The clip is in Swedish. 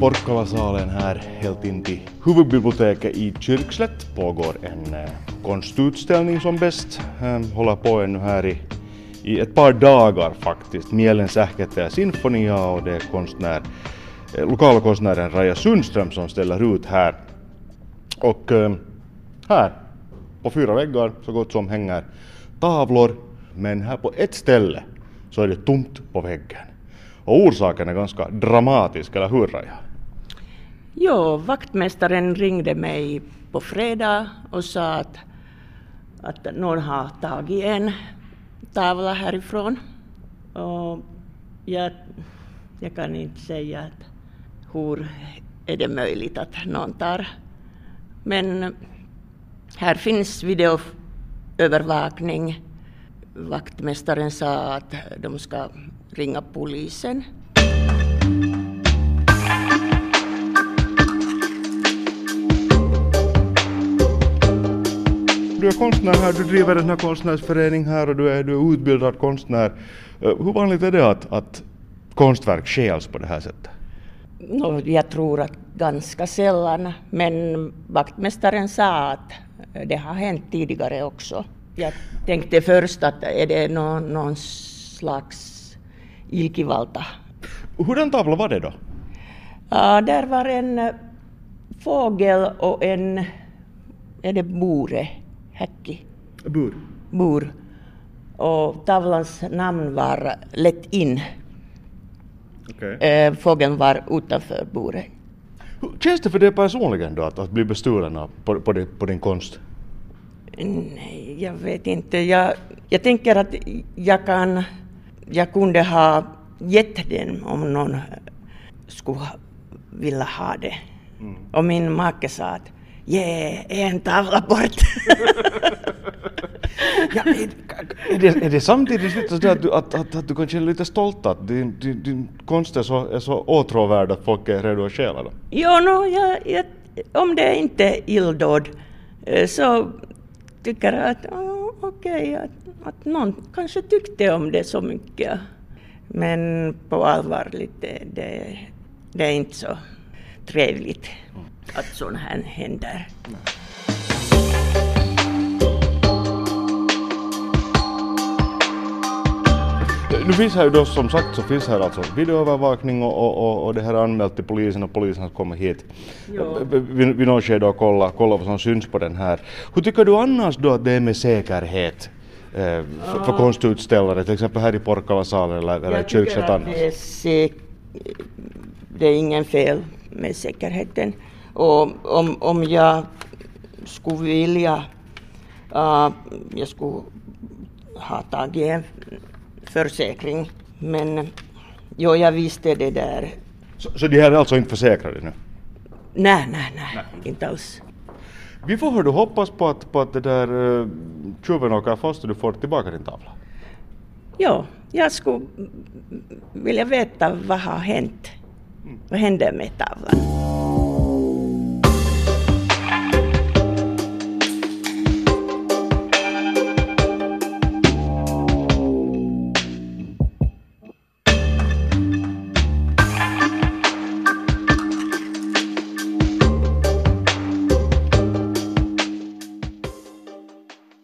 Porkkalasalen här helt in till huvudbiblioteket i Kyrkslätt pågår en eh, konstutställning som bäst. Ehm, Håller på ännu här i, i ett par dagar faktiskt. Mielen Sähkätä Sinfonia och det är konstnär, eh, lokalkonstnären Raja Sundström som ställer ut här. Och ehm, här på fyra väggar så gott som hänger tavlor men här på ett ställe så är det tomt på väggen. Och orsaken är ganska dramatisk, eller hur Raja? Jo, vaktmästaren ringde mig på fredag och sa att, att någon har tagit en tavla härifrån. Och jag, jag kan inte säga att hur är det möjligt att någon tar. Men här finns videoövervakning. Vaktmästaren sa att de ska ringa polisen. Du är konstnär här, du driver en här konstnärsförening här och du är, du är utbildad konstnär. Eh, Hur vanligt är det att, att konstverk stjäls på det här sättet? No, jag tror att ganska sällan, men vaktmästaren sa att det har hänt tidigare också. Jag tänkte först att är det någon, någon slags ilkivalta. Hurdan tavla var det då? Ja, där var en eh, fågel och en, är det bore, häcki, Bur. bur. Och tavlans namn var Let in. Okay. Eh, Fågeln var utanför buren. Hur känns det för dig personligen då att, att bli bestulen på, på, på din konst? Nej, jag vet inte. Jag, jag tänker att jag kan, jag kunde ha gett den om någon skulle vilja ha det. Och min make sa att ge en tavla bort. Ja, är, är, det, är det samtidigt lite så att du, att, att, att du kanske är lite stolt att din, din, din konst är så, är så åtråvärd att folk är redo att stjäla den? jo, no, jag, jag, om det inte är illdåd eh, så tycker jag att okej okej, att, att någon kanske tyckte om det så mycket. Men på allvar, lite, det, det är inte så trevligt att sånt här händer. Nu finns här ju då som sagt så finns här alltså videoövervakning och, och, och, och det här är anmält till polisen och polisen har kommit hit vid, vid något skede och kolla, kolla vad som syns på den här. Hur tycker du annars då att det är med säkerhet eh, för, för konstutställare, till exempel här i Porkkalasalen eller, eller i att annars? det är, säk- det är ingen fel med säkerheten. Och om, om jag skulle vilja, uh, jag skulle ha tagit en försäkring. Men jo, jag visste det där. Så, så de här är alltså inte försäkrade nu? Nej, nej, nej, inte alls. Vi får hördu hoppas på att, på att det där uh, tjuven åker fast och du får tillbaka din tavla. Jo, jag skulle vilja veta vad har hänt. Vad hände med tavlan?